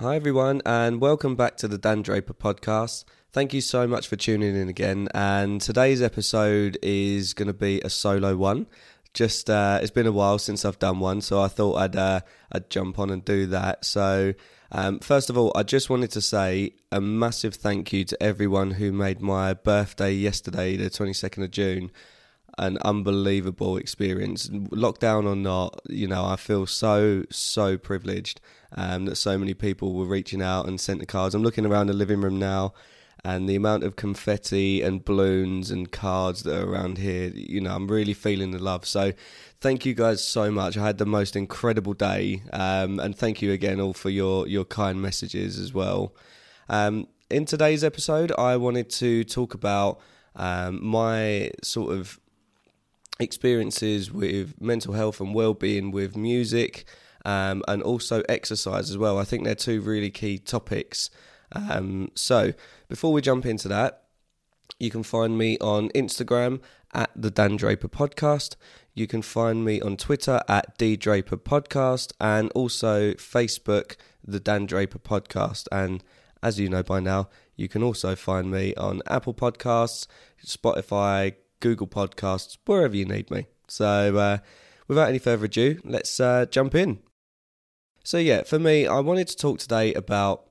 Hi, everyone, and welcome back to the Dan Draper podcast. Thank you so much for tuning in again. And today's episode is going to be a solo one. Just uh, it's been a while since I've done one, so I thought I'd uh, I'd jump on and do that. So um, first of all, I just wanted to say a massive thank you to everyone who made my birthday yesterday, the twenty second of June, an unbelievable experience. Lockdown or not, you know, I feel so so privileged um, that so many people were reaching out and sent the cards. I'm looking around the living room now and the amount of confetti and balloons and cards that are around here, you know, I'm really feeling the love. So, thank you guys so much. I had the most incredible day, um, and thank you again all for your your kind messages as well. Um, in today's episode, I wanted to talk about um, my sort of experiences with mental health and well-being with music um, and also exercise as well. I think they're two really key topics. Um, so before we jump into that, you can find me on Instagram at the Dan Draper Podcast. You can find me on Twitter at D Draper Podcast and also Facebook, the Dan Draper Podcast. And as you know by now, you can also find me on Apple Podcasts, Spotify, Google Podcasts, wherever you need me. So, uh, without any further ado, let's uh, jump in. So, yeah, for me, I wanted to talk today about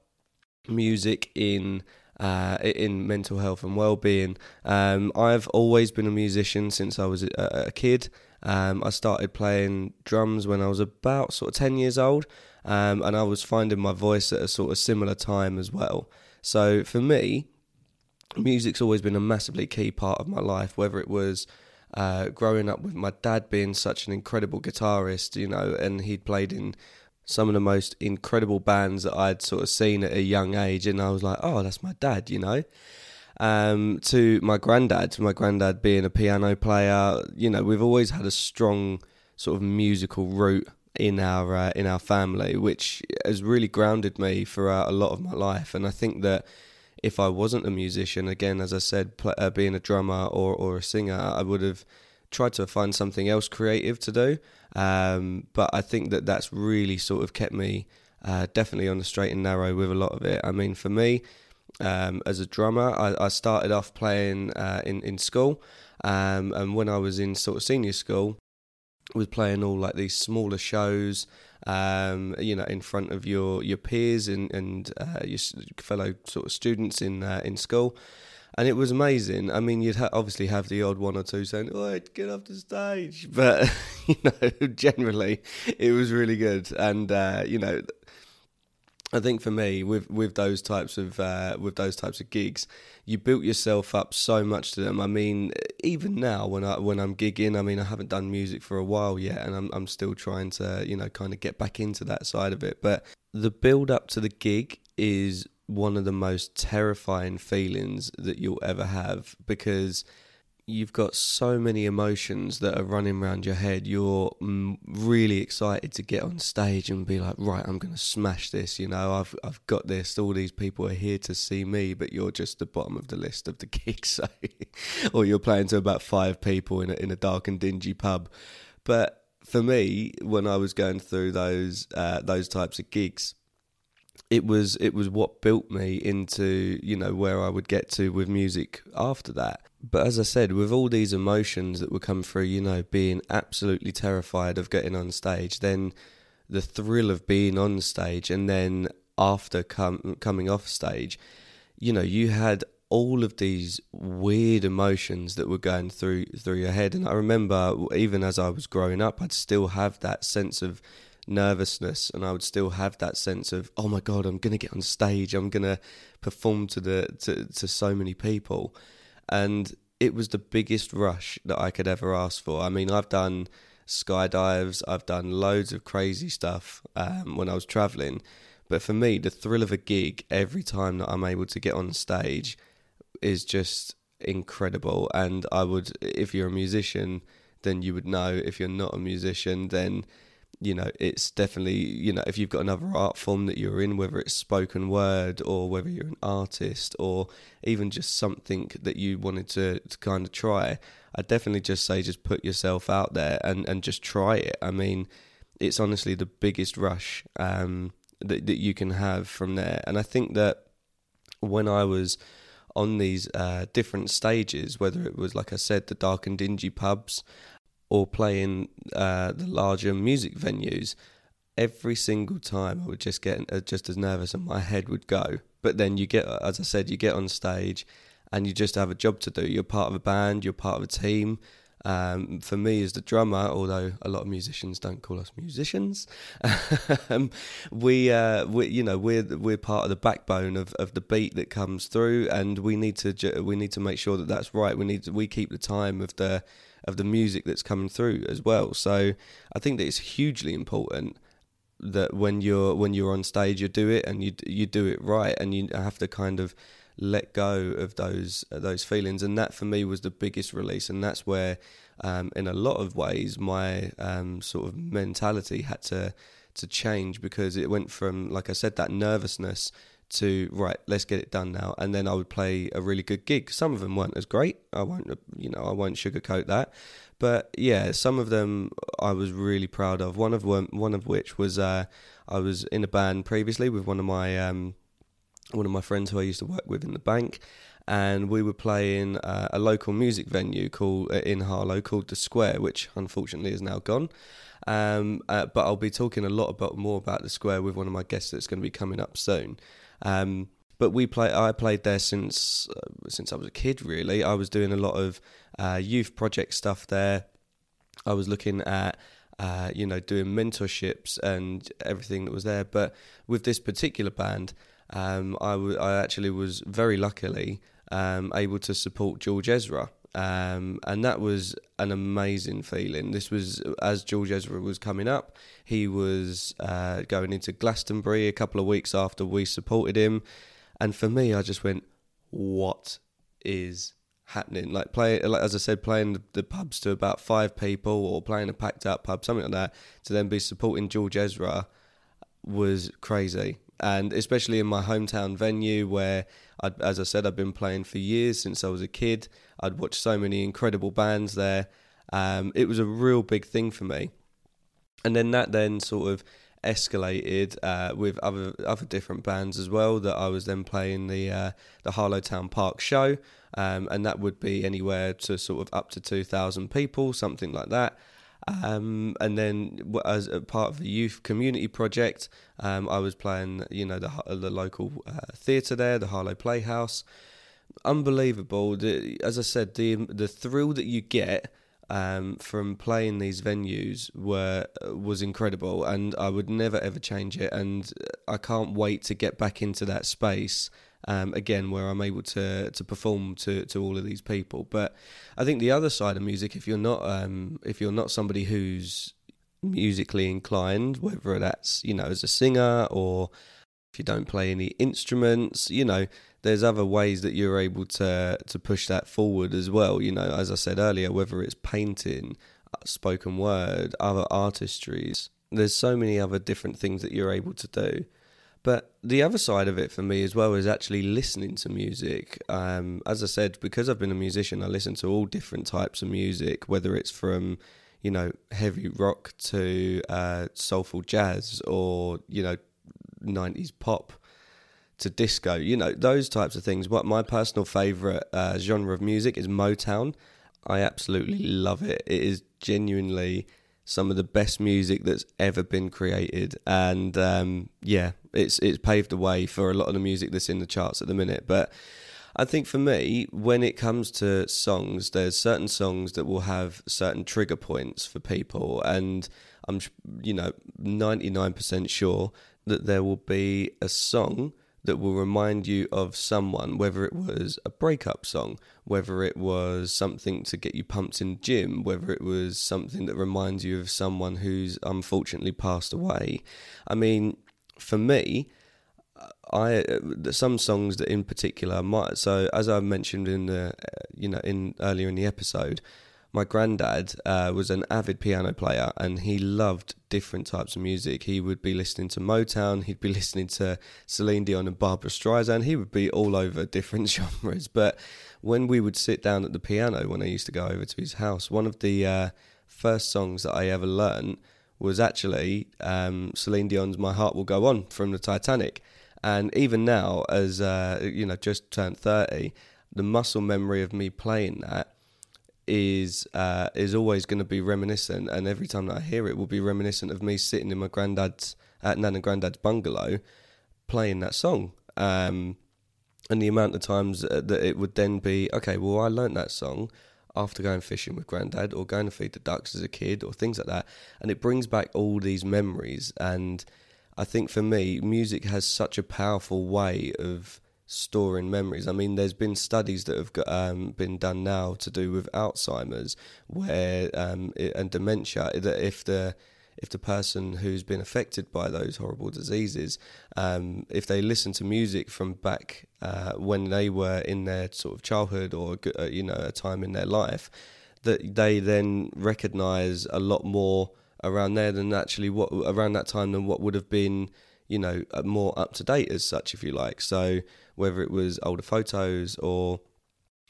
music in uh, in mental health and well-being. Um, I've always been a musician since I was a, a kid. Um, I started playing drums when I was about sort of ten years old, um, and I was finding my voice at a sort of similar time as well. So for me, music's always been a massively key part of my life. Whether it was uh, growing up with my dad being such an incredible guitarist, you know, and he'd played in some of the most incredible bands that I'd sort of seen at a young age, and I was like, oh, that's my dad, you know. Um, to my granddad, to my granddad being a piano player, you know, we've always had a strong sort of musical root in our uh, in our family, which has really grounded me throughout a lot of my life. And I think that if I wasn't a musician, again, as I said, pl- uh, being a drummer or or a singer, I would have tried to find something else creative to do. Um, but I think that that's really sort of kept me uh, definitely on the straight and narrow with a lot of it. I mean, for me, um, as a drummer, I, I started off playing uh, in in school, um, and when I was in sort of senior school, was playing all like these smaller shows. Um, you know, in front of your your peers and and uh, your fellow sort of students in uh, in school and it was amazing. I mean, you'd ha- obviously have the odd one or two saying, "Oh, get off the stage," but you know, generally, it was really good. And uh, you know, I think for me, with with those types of uh, with those types of gigs, you built yourself up so much to them. I mean, even now when I when I'm gigging, I mean, I haven't done music for a while yet, and I'm I'm still trying to you know kind of get back into that side of it. But the build up to the gig is one of the most terrifying feelings that you'll ever have because you've got so many emotions that are running around your head. You're mm, really excited to get on stage and be like, right, I'm going to smash this. You know, I've I've got this. All these people are here to see me, but you're just the bottom of the list of the gigs, so, or you're playing to about five people in a, in a dark and dingy pub. But for me, when I was going through those uh, those types of gigs, it was it was what built me into you know where I would get to with music after that. But as I said, with all these emotions that would come through, you know, being absolutely terrified of getting on stage, then the thrill of being on stage, and then after com- coming off stage, you know, you had all of these weird emotions that were going through through your head. And I remember even as I was growing up, I'd still have that sense of nervousness and I would still have that sense of oh my god I'm going to get on stage I'm going to perform to the to, to so many people. And it was the biggest rush that I could ever ask for. I mean I've done skydives I've done loads of crazy stuff um, when I was traveling but for me the thrill of a gig every time that I'm able to get on stage is just incredible. And I would if you're a musician then you would know. If you're not a musician then you know, it's definitely, you know, if you've got another art form that you're in, whether it's spoken word or whether you're an artist or even just something that you wanted to, to kind of try, I definitely just say just put yourself out there and, and just try it. I mean, it's honestly the biggest rush um, that that you can have from there. And I think that when I was on these uh, different stages, whether it was like I said, the dark and dingy pubs, or playing uh, the larger music venues, every single time I would just get uh, just as nervous and my head would go. But then you get, as I said, you get on stage and you just have a job to do. You're part of a band, you're part of a team. Um, for me, as the drummer, although a lot of musicians don't call us musicians, um, we, uh, we, you know, we're we're part of the backbone of, of the beat that comes through, and we need to we need to make sure that that's right. We need to, we keep the time of the of the music that's coming through as well. So I think that it's hugely important that when you're when you're on stage, you do it and you you do it right, and you have to kind of let go of those uh, those feelings, and that for me was the biggest release, and that's where, um, in a lot of ways, my um, sort of mentality had to to change because it went from, like I said, that nervousness to right, let's get it done now, and then I would play a really good gig. Some of them weren't as great. I won't, you know, I won't sugarcoat that, but yeah, some of them I was really proud of. One of them, one of which was uh, I was in a band previously with one of my um, one of my friends who I used to work with in the bank, and we were playing uh, a local music venue called uh, in Harlow called the Square, which unfortunately is now gone. Um, uh, but I'll be talking a lot about more about the Square with one of my guests that's going to be coming up soon. Um, but we play. I played there since uh, since I was a kid. Really, I was doing a lot of uh, youth project stuff there. I was looking at uh, you know doing mentorships and everything that was there. But with this particular band, um, I, w- I actually was very luckily um, able to support George Ezra. Um, and that was an amazing feeling. This was as George Ezra was coming up. He was uh, going into Glastonbury a couple of weeks after we supported him, and for me, I just went, "What is happening?" Like play, like, as I said, playing the, the pubs to about five people, or playing a packed out pub, something like that, to then be supporting George Ezra was crazy and especially in my hometown venue where I'd, as I said I've been playing for years since I was a kid. I'd watched so many incredible bands there. Um, it was a real big thing for me. And then that then sort of escalated uh, with other other different bands as well that I was then playing the uh, the Harlow Town Park show. Um, and that would be anywhere to sort of up to 2000 people something like that um, and then, as a part of the youth community project, um, I was playing, you know, the the local uh, theatre there, the Harlow Playhouse. Unbelievable. The, as I said, the the thrill that you get um, from playing these venues were was incredible, and I would never ever change it. And I can't wait to get back into that space um, again, where I'm able to to perform to, to all of these people. But I think the other side of music, if you're not um, if you're not somebody who's musically inclined, whether that's you know as a singer or if you don't play any instruments, you know, there's other ways that you're able to to push that forward as well. You know, as I said earlier, whether it's painting, uh, spoken word, other artistries. There's so many other different things that you're able to do. But the other side of it for me as well is actually listening to music. Um, as I said, because I've been a musician, I listen to all different types of music, whether it's from you know heavy rock to uh, soulful jazz or you know 90s pop to disco. You know those types of things. What my personal favorite uh, genre of music is Motown. I absolutely love it. It is genuinely some of the best music that's ever been created, and um, yeah, it's it's paved the way for a lot of the music that's in the charts at the minute. But I think for me, when it comes to songs, there's certain songs that will have certain trigger points for people, and I'm you know 99% sure that there will be a song that will remind you of someone, whether it was a breakup song, whether it was something to get you pumped in gym, whether it was something that reminds you of someone who's unfortunately passed away. I mean, for me, I uh, some songs that in particular might so as I mentioned in the uh, you know in earlier in the episode, my granddad uh, was an avid piano player and he loved different types of music. He would be listening to Motown, he'd be listening to Celine Dion and Barbara Streisand. He would be all over different genres. But when we would sit down at the piano when I used to go over to his house, one of the uh, first songs that I ever learned was actually um, Celine Dion's "My Heart Will Go On" from the Titanic. And even now, as uh, you know, just turned thirty, the muscle memory of me playing that is uh, is always going to be reminiscent. And every time that I hear it, will be reminiscent of me sitting in my granddad's at Nan and Granddad's bungalow playing that song. Um, and the amount of times uh, that it would then be okay. Well, I learnt that song after going fishing with granddad or going to feed the ducks as a kid or things like that. And it brings back all these memories. And I think for me, music has such a powerful way of storing memories. I mean, there's been studies that have got, um, been done now to do with Alzheimer's, where um, it, and dementia. That if the if the person who's been affected by those horrible diseases, um, if they listen to music from back uh, when they were in their sort of childhood or uh, you know a time in their life, that they then recognise a lot more around there than actually what around that time than what would have been you know uh, more up to date as such, if you like. So whether it was older photos or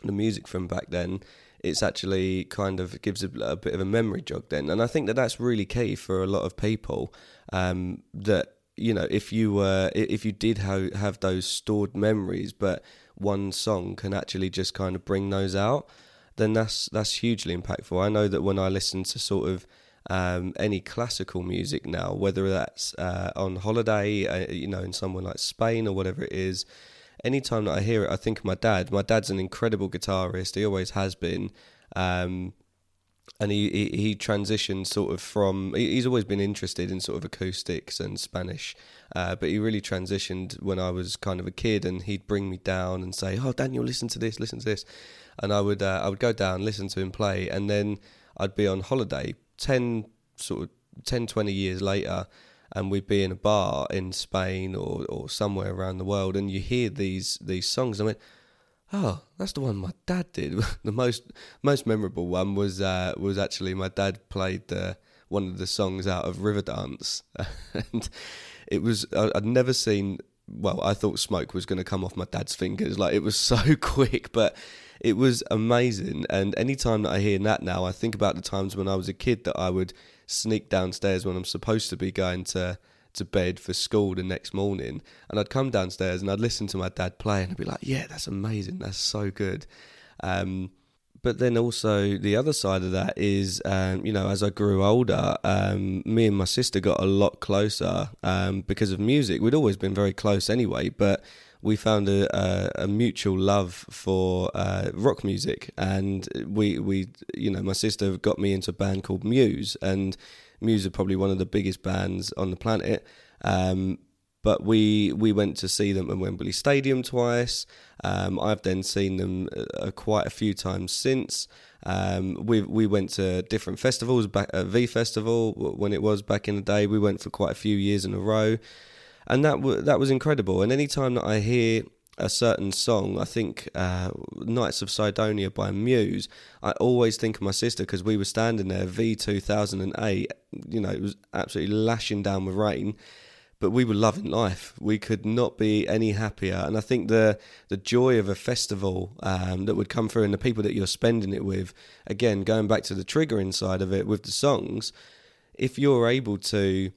the music from back then it's actually kind of gives a, a, bit of a memory jog then. And I think that that's really key for a lot of people. Um, that you know, if you were, if you did have have those stored memories, but one song can actually just kind of bring those out, then that's that's hugely impactful. I know that when I listen to sort of um, any classical music now, whether that's uh, on holiday, uh, you know, in somewhere like Spain or whatever it is, anytime that I hear it, I think of my dad. My dad's an incredible guitarist. He always has been. Um, and he, he, he transitioned sort of from he's always been interested in sort of acoustics and Spanish, uh, but he really transitioned when I was kind of a kid, and he'd bring me down and say, "Oh, Daniel, listen to this, listen to this," and I would uh, I would go down, listen to him play, and then I'd be on holiday ten sort of 10, 20 years later, and we'd be in a bar in Spain or, or somewhere around the world, and you hear these these songs. I went, oh, that's the one my dad did. the most most memorable one was uh, was actually my dad played one of the songs out of Riverdance, and it was I'd never seen. Well, I thought smoke was going to come off my dad's fingers. Like it was so quick, but it was amazing. And anytime that I hear that now, I think about the times when I was a kid that I would sneak downstairs when I'm supposed to be going to to bed for school the next morning, and I'd come downstairs and I'd listen to my dad play, and I'd be like, "Yeah, that's amazing. That's so good." Um, but then also the other side of that is, um, you know, as I grew older, um, me and my sister got a lot closer um, because of music. We'd always been very close anyway, but we found a, a, a mutual love for uh, rock music, and we we you know my sister got me into a band called Muse, and Muse are probably one of the biggest bands on the planet. Um, but we we went to see them at Wembley Stadium twice. Um, I've then seen them uh, quite a few times since. Um, we we went to different festivals back at V Festival when it was back in the day. We went for quite a few years in a row and that w- that was incredible. And any time that I hear a certain song, I think uh, Knights of Cydonia by Muse, I always think of my sister because we were standing there, V 2008, you know, it was absolutely lashing down with rain, but we were loving life. We could not be any happier. And I think the, the joy of a festival um, that would come through and the people that you're spending it with, again, going back to the triggering side of it with the songs, if you're able to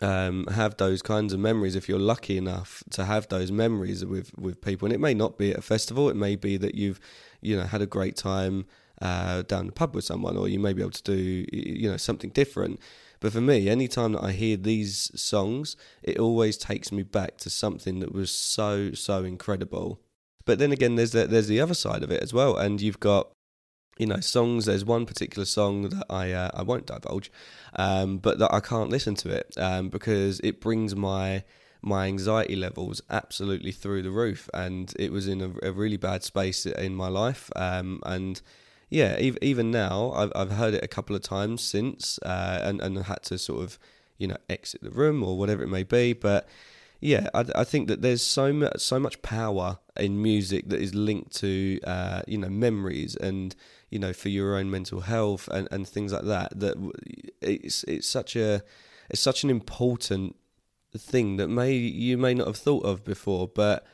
um, have those kinds of memories if you're lucky enough to have those memories with with people and it may not be at a festival it may be that you've you know had a great time uh, down the pub with someone or you may be able to do you know something different but for me anytime that I hear these songs it always takes me back to something that was so so incredible. But then again there's the, there's the other side of it as well and you've got you know songs there's one particular song that i uh, i won't divulge um, but that i can't listen to it um, because it brings my my anxiety levels absolutely through the roof and it was in a, a really bad space in my life um, and yeah even now I've, I've heard it a couple of times since uh, and, and had to sort of you know exit the room or whatever it may be but yeah, I, I, think that there's so much so much power in music that is linked to uh, you know memories and you know for your own mental health and, and things like that. That it's it's such a it's such an important thing that may you may not have thought of before, but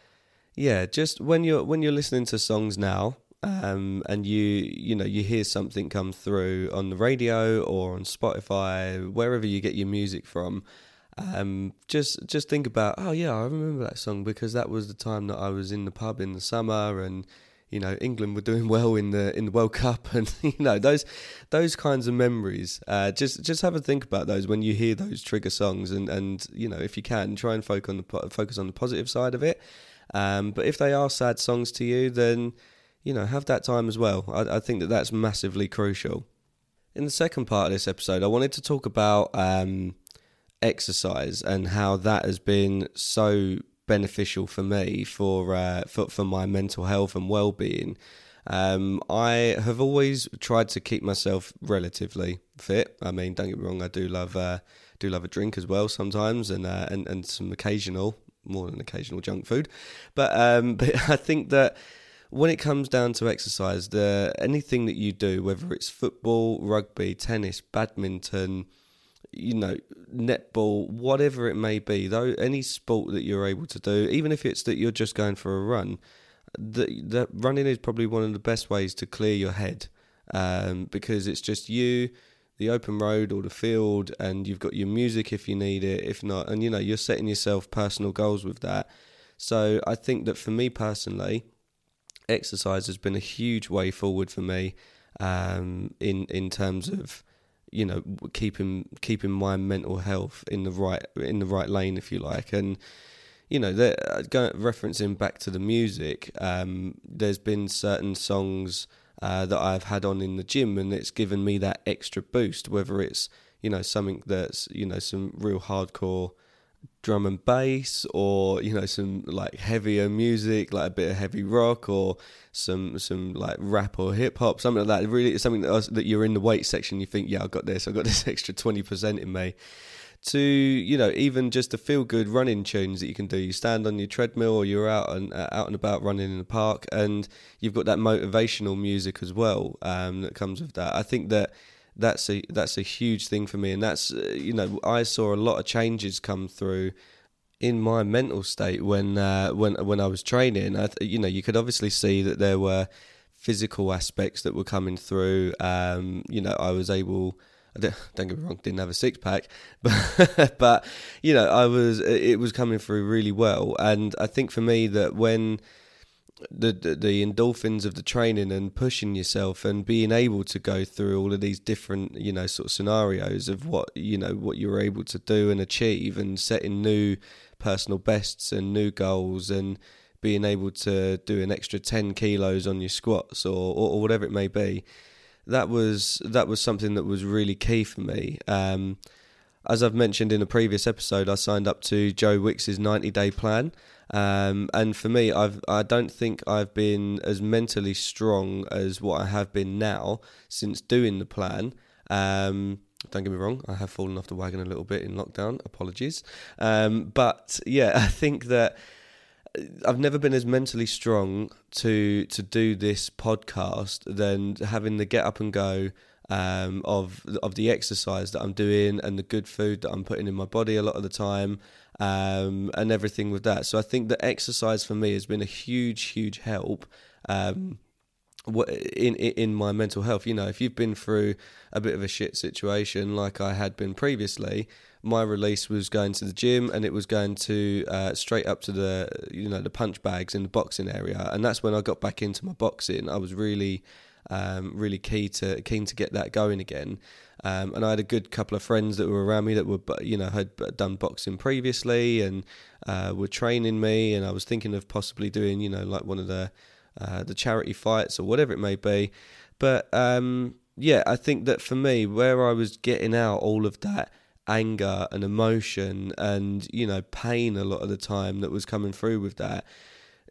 yeah, just when you're when you're listening to songs now, um, and you you know you hear something come through on the radio or on Spotify, wherever you get your music from, um, just just think about oh yeah, I remember that song because that was the time that I was in the pub in the summer and you know England were doing well in the in the World Cup and you know those those kinds of memories. Uh, just just have a think about those when you hear those trigger songs and and you know if you can try and focus on the focus on the positive side of it. Um, but if they are sad songs to you, then you know, have that time as well. I, I think that that's massively crucial. In the second part of this episode, I wanted to talk about um, exercise and how that has been so beneficial for me for uh, for, for my mental health and well being. Um, I have always tried to keep myself relatively fit. I mean, don't get me wrong, I do love uh, do love a drink as well sometimes, and uh, and and some occasional, more than occasional junk food. But um, but I think that when it comes down to exercise, the anything that you do, whether it's football, rugby, tennis, badminton, you know, netball, whatever it may be, though any sport that you're able to do, even if it's that you're just going for a run, that that running is probably one of the best ways to clear your head, um, because it's just you, the open road or the field, and you've got your music if you need it. If not, and you know, you're setting yourself personal goals with that. So I think that for me personally, exercise has been a huge way forward for me um, in in terms of you know keeping keeping my mental health in the right in the right lane if you like. And you know uh, referencing back to the music um, there's been certain songs uh, that I've had on in the gym and it's given me that extra boost whether it's you know something that's you know some real hardcore drum and bass or you know some like heavier music like a bit of heavy rock or some some like rap or hip hop something like that. Really it's something that, that you're in the weight section you think yeah I've got this I've got this extra 20% in me. To you know even just the feel good running tunes that you can do. You stand on your treadmill or you're out and uh, out and about running in the park and you've got that motivational music as well um, that comes with that. I think that that's a that's a huge thing for me, and that's uh, you know I saw a lot of changes come through in my mental state when uh, when when I was training. I, you know, you could obviously see that there were physical aspects that were coming through. Um, you know, I was able. Don't get me wrong, didn't have a six pack, but but you know, I was it was coming through really well, and I think for me that when the, the, the endorphins of the training and pushing yourself and being able to go through all of these different you know sort of scenarios of what you know what you're able to do and achieve and setting new personal bests and new goals and being able to do an extra 10 kilos on your squats or, or, or whatever it may be. That was that was something that was really key for me. Um, as I've mentioned in a previous episode, I signed up to Joe Wicks's 90 day plan, um, and for me, I've I don't think I've been as mentally strong as what I have been now since doing the plan. Um, don't get me wrong, I have fallen off the wagon a little bit in lockdown. Apologies, um, but yeah, I think that I've never been as mentally strong to to do this podcast than having the get up and go um, of of the exercise that I'm doing and the good food that I'm putting in my body a lot of the time um, and everything with that. So I think that exercise for me has been a huge, huge help. Um, in in my mental health, you know, if you've been through a bit of a shit situation like I had been previously, my release was going to the gym and it was going to uh, straight up to the you know the punch bags in the boxing area, and that's when I got back into my boxing. I was really um, really key to keen to get that going again. Um, and I had a good couple of friends that were around me that were, you know, had done boxing previously and uh, were training me. And I was thinking of possibly doing, you know, like one of the uh, the charity fights or whatever it may be. But um, yeah, I think that for me, where I was getting out all of that anger and emotion and you know pain a lot of the time that was coming through with that,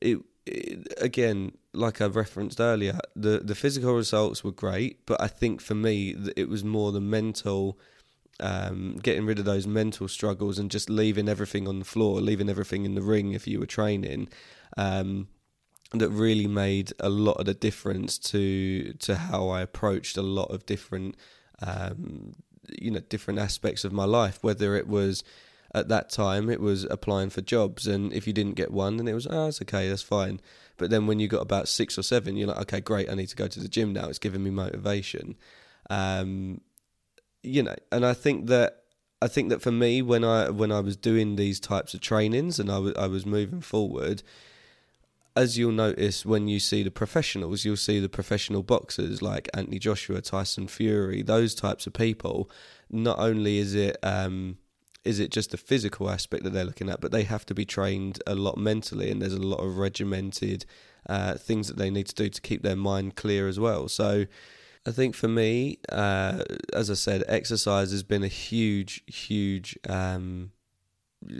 it, it again like I referenced earlier, the the physical results were great, but I think for me it was more the mental, um, getting rid of those mental struggles and just leaving everything on the floor, leaving everything in the ring if you were training, um, that really made a lot of the difference to to how I approached a lot of different, um, you know, different aspects of my life, whether it was at that time it was applying for jobs, and if you didn't get one, then it was oh, it's okay, that's fine. But then when you got about six or seven, you're like, okay, great, I need to go to the gym now. It's giving me motivation. Um, you know, and I think that I think that for me, when I when I was doing these types of trainings and I was I was moving forward, as you'll notice when you see the professionals, you'll see the professional boxers like Anthony Joshua, Tyson Fury, those types of people. Not only is it um, is it just the physical aspect that they're looking at, but they have to be trained a lot mentally, and there's a lot of regimented uh, things that they need to do to keep their mind clear as well. So. I think for me, uh, as I said, exercise has been a huge, huge um,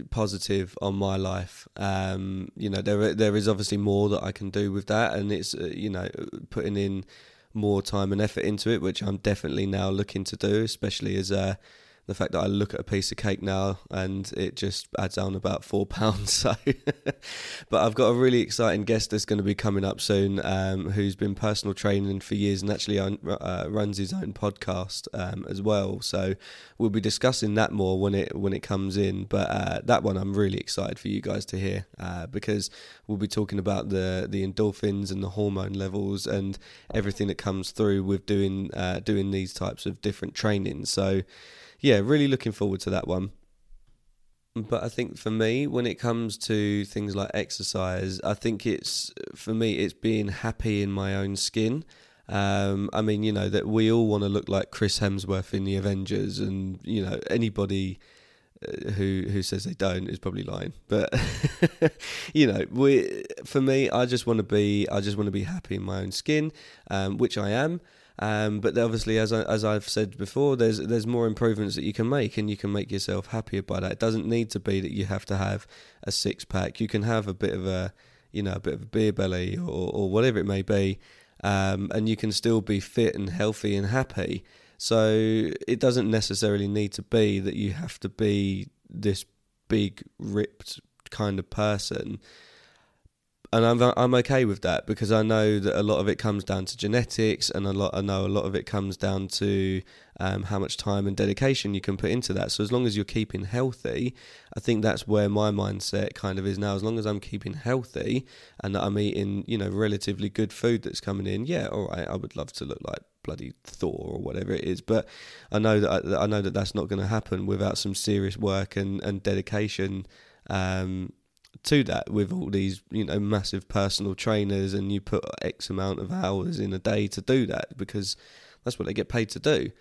positive on my life. Um, you know, there there is obviously more that I can do with that, and it's uh, you know putting in more time and effort into it, which I'm definitely now looking to do, especially as uh, the fact that I look at a piece of cake now and it just adds on about four pounds. So, but I've got a really exciting guest that's going to be coming up soon, um, who's been personal training for years and actually uh, runs his own podcast um, as well. So we'll be discussing that more when it when it comes in. But uh, that one I'm really excited for you guys to hear uh, because we'll be talking about the the endorphins and the hormone levels and everything that comes through with doing uh, doing these types of different trainings. So yeah, really looking forward to that one. But I think for me, when it comes to things like exercise, I think it's for me it's being happy in my own skin. Um, I mean, you know that we all want to look like Chris Hemsworth in the Avengers, and you know anybody uh, who who says they don't is probably lying. But you know, we for me, I just want to be I just want to be happy in my own skin, um, which I am. Um, but obviously, as I, as I've said before, there's there's more improvements that you can make, and you can make yourself happier by that. It doesn't need to be that you have to have a six pack. You can have a bit of a you know a bit of a beer belly or or whatever it may be, um, and you can still be fit and healthy and happy. So it doesn't necessarily need to be that you have to be this big ripped kind of person and I'm I'm okay with that because I know that a lot of it comes down to genetics, and a lot I know a lot of it comes down to um, how much time and dedication you can put into that. So as long as you're keeping healthy, I think that's where my mindset kind of is now. As long as I'm keeping healthy and that I'm eating, you know, relatively good food that's coming in, yeah, all right, I would love to look like bloody Thor or whatever it is. But I know that I, I know that that's not going to happen without some serious work and and dedication. Um, to that with all these you know massive personal trainers and you put x amount of hours in a day to do that because that's what they get paid to do.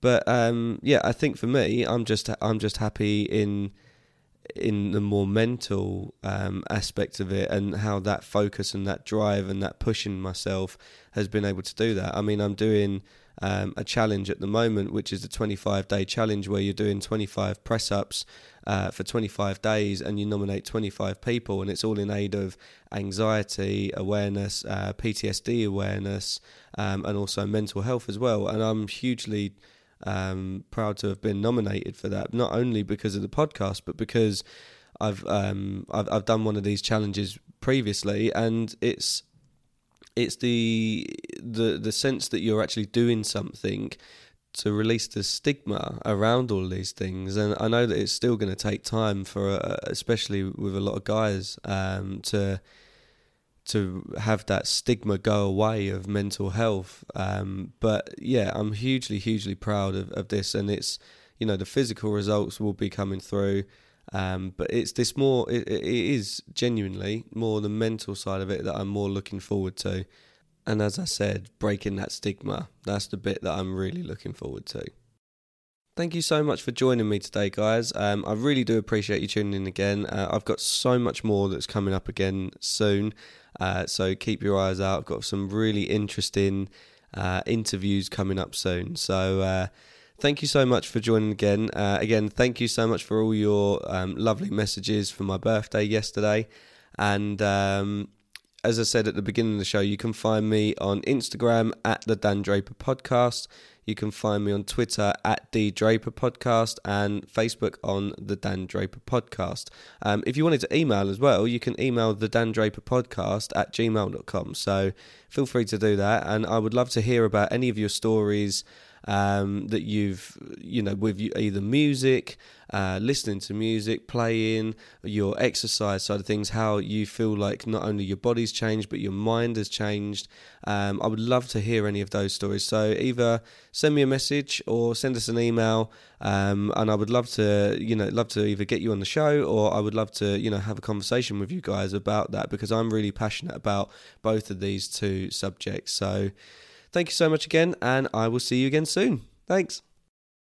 But um, yeah i think for me i'm just i'm just happy in in the more mental um, aspect of it and how that focus and that drive and that pushing myself has been able to do that i mean i'm doing um, a challenge at the moment, which is the 25 day challenge where you're doing 25 press ups uh, for 25 days and you nominate 25 people, and it's all in aid of anxiety awareness, uh, PTSD awareness, um, and also mental health as well. And I'm hugely um, proud to have been nominated for that, not only because of the podcast, but because I've um, I've, I've done one of these challenges previously, and it's it's the the the sense that you're actually doing something to release the stigma around all these things. And I know that it's still going to take time for uh, especially with a lot of guys um, to to have that stigma go away of mental health um, but yeah I'm hugely hugely proud of, of this and it's you know the physical results will be coming through um, but it's this more, it, it is genuinely more the mental side of it that I'm more looking forward to. And as I said, breaking that stigma, that's the bit that I'm really looking forward to. Thank you so much for joining me today, guys. Um, I really do appreciate you tuning in again. Uh, I've got so much more that's coming up again soon, uh, so keep your eyes out. I've got some really interesting uh, interviews coming up soon. So, uh, thank you so much for joining again. Uh, again, thank you so much for all your um, lovely messages for my birthday yesterday. And um, as I said at the beginning of the show, you can find me on Instagram at the Dan Draper Podcast. You can find me on Twitter at the Draper Podcast and Facebook on the Dan Draper Podcast. Um, if you wanted to email as well, you can email the Dan Draper Podcast at gmail.com. So feel free to do that. And I would love to hear about any of your stories um, that you've, you know, with either music, uh, listening to music, playing, your exercise side of things, how you feel like not only your body's changed, but your mind has changed. Um, I would love to hear any of those stories. So either send me a message or send us an email. Um, and I would love to, you know, love to either get you on the show or I would love to, you know, have a conversation with you guys about that because I'm really passionate about both of these two subjects. So thank you so much again, and I will see you again soon. Thanks.